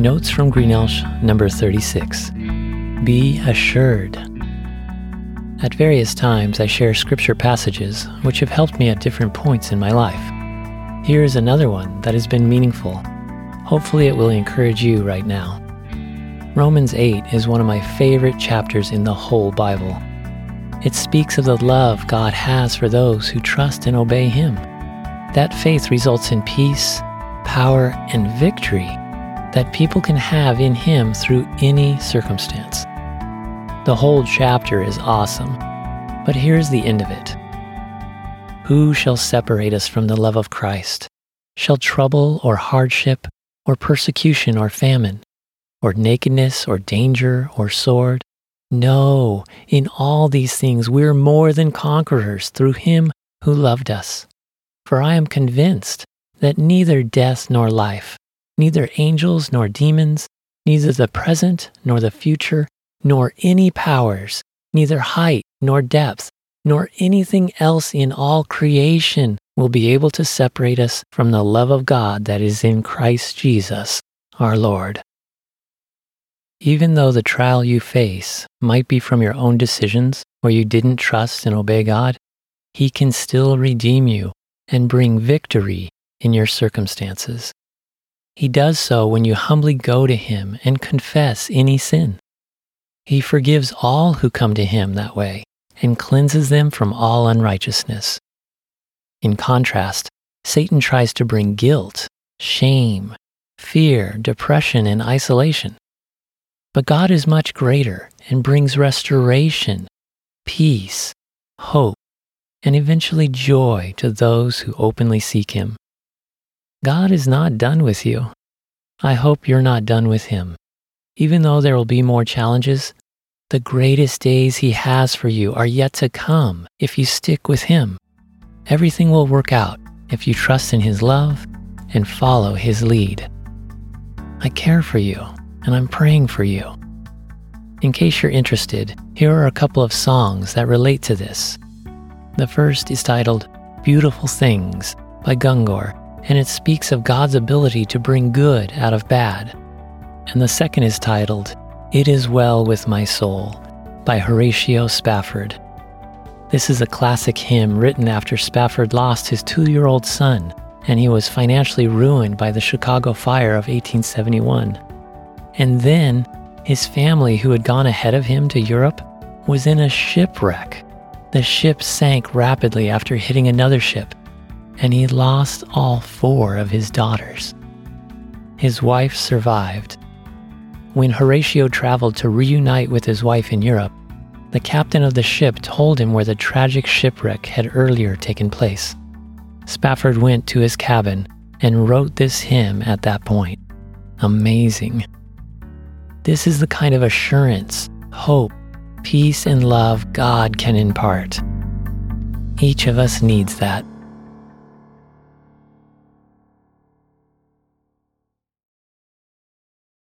Notes from Greenelsh, number 36. Be assured. At various times, I share scripture passages which have helped me at different points in my life. Here is another one that has been meaningful. Hopefully, it will encourage you right now. Romans 8 is one of my favorite chapters in the whole Bible. It speaks of the love God has for those who trust and obey Him. That faith results in peace, power, and victory that people can have in Him through any circumstance. The whole chapter is awesome, but here's the end of it Who shall separate us from the love of Christ? Shall trouble or hardship or persecution or famine, or nakedness or danger or sword? No, in all these things we're more than conquerors through Him who loved us. For I am convinced that neither death nor life, neither angels nor demons, neither the present nor the future, nor any powers, neither height nor depth, nor anything else in all creation will be able to separate us from the love of God that is in Christ Jesus, our Lord. Even though the trial you face might be from your own decisions where you didn't trust and obey God, He can still redeem you and bring victory in your circumstances. He does so when you humbly go to Him and confess any sin. He forgives all who come to him that way and cleanses them from all unrighteousness. In contrast, Satan tries to bring guilt, shame, fear, depression, and isolation. But God is much greater and brings restoration, peace, hope, and eventually joy to those who openly seek Him. God is not done with you. I hope you're not done with Him. Even though there will be more challenges, the greatest days He has for you are yet to come if you stick with Him. Everything will work out if you trust in His love and follow His lead. I care for you and I'm praying for you. In case you're interested, here are a couple of songs that relate to this. The first is titled Beautiful Things by Gungor, and it speaks of God's ability to bring good out of bad. And the second is titled it Is Well With My Soul by Horatio Spafford. This is a classic hymn written after Spafford lost his two year old son and he was financially ruined by the Chicago fire of 1871. And then his family, who had gone ahead of him to Europe, was in a shipwreck. The ship sank rapidly after hitting another ship, and he lost all four of his daughters. His wife survived, when Horatio traveled to reunite with his wife in Europe, the captain of the ship told him where the tragic shipwreck had earlier taken place. Spafford went to his cabin and wrote this hymn at that point. Amazing. This is the kind of assurance, hope, peace, and love God can impart. Each of us needs that.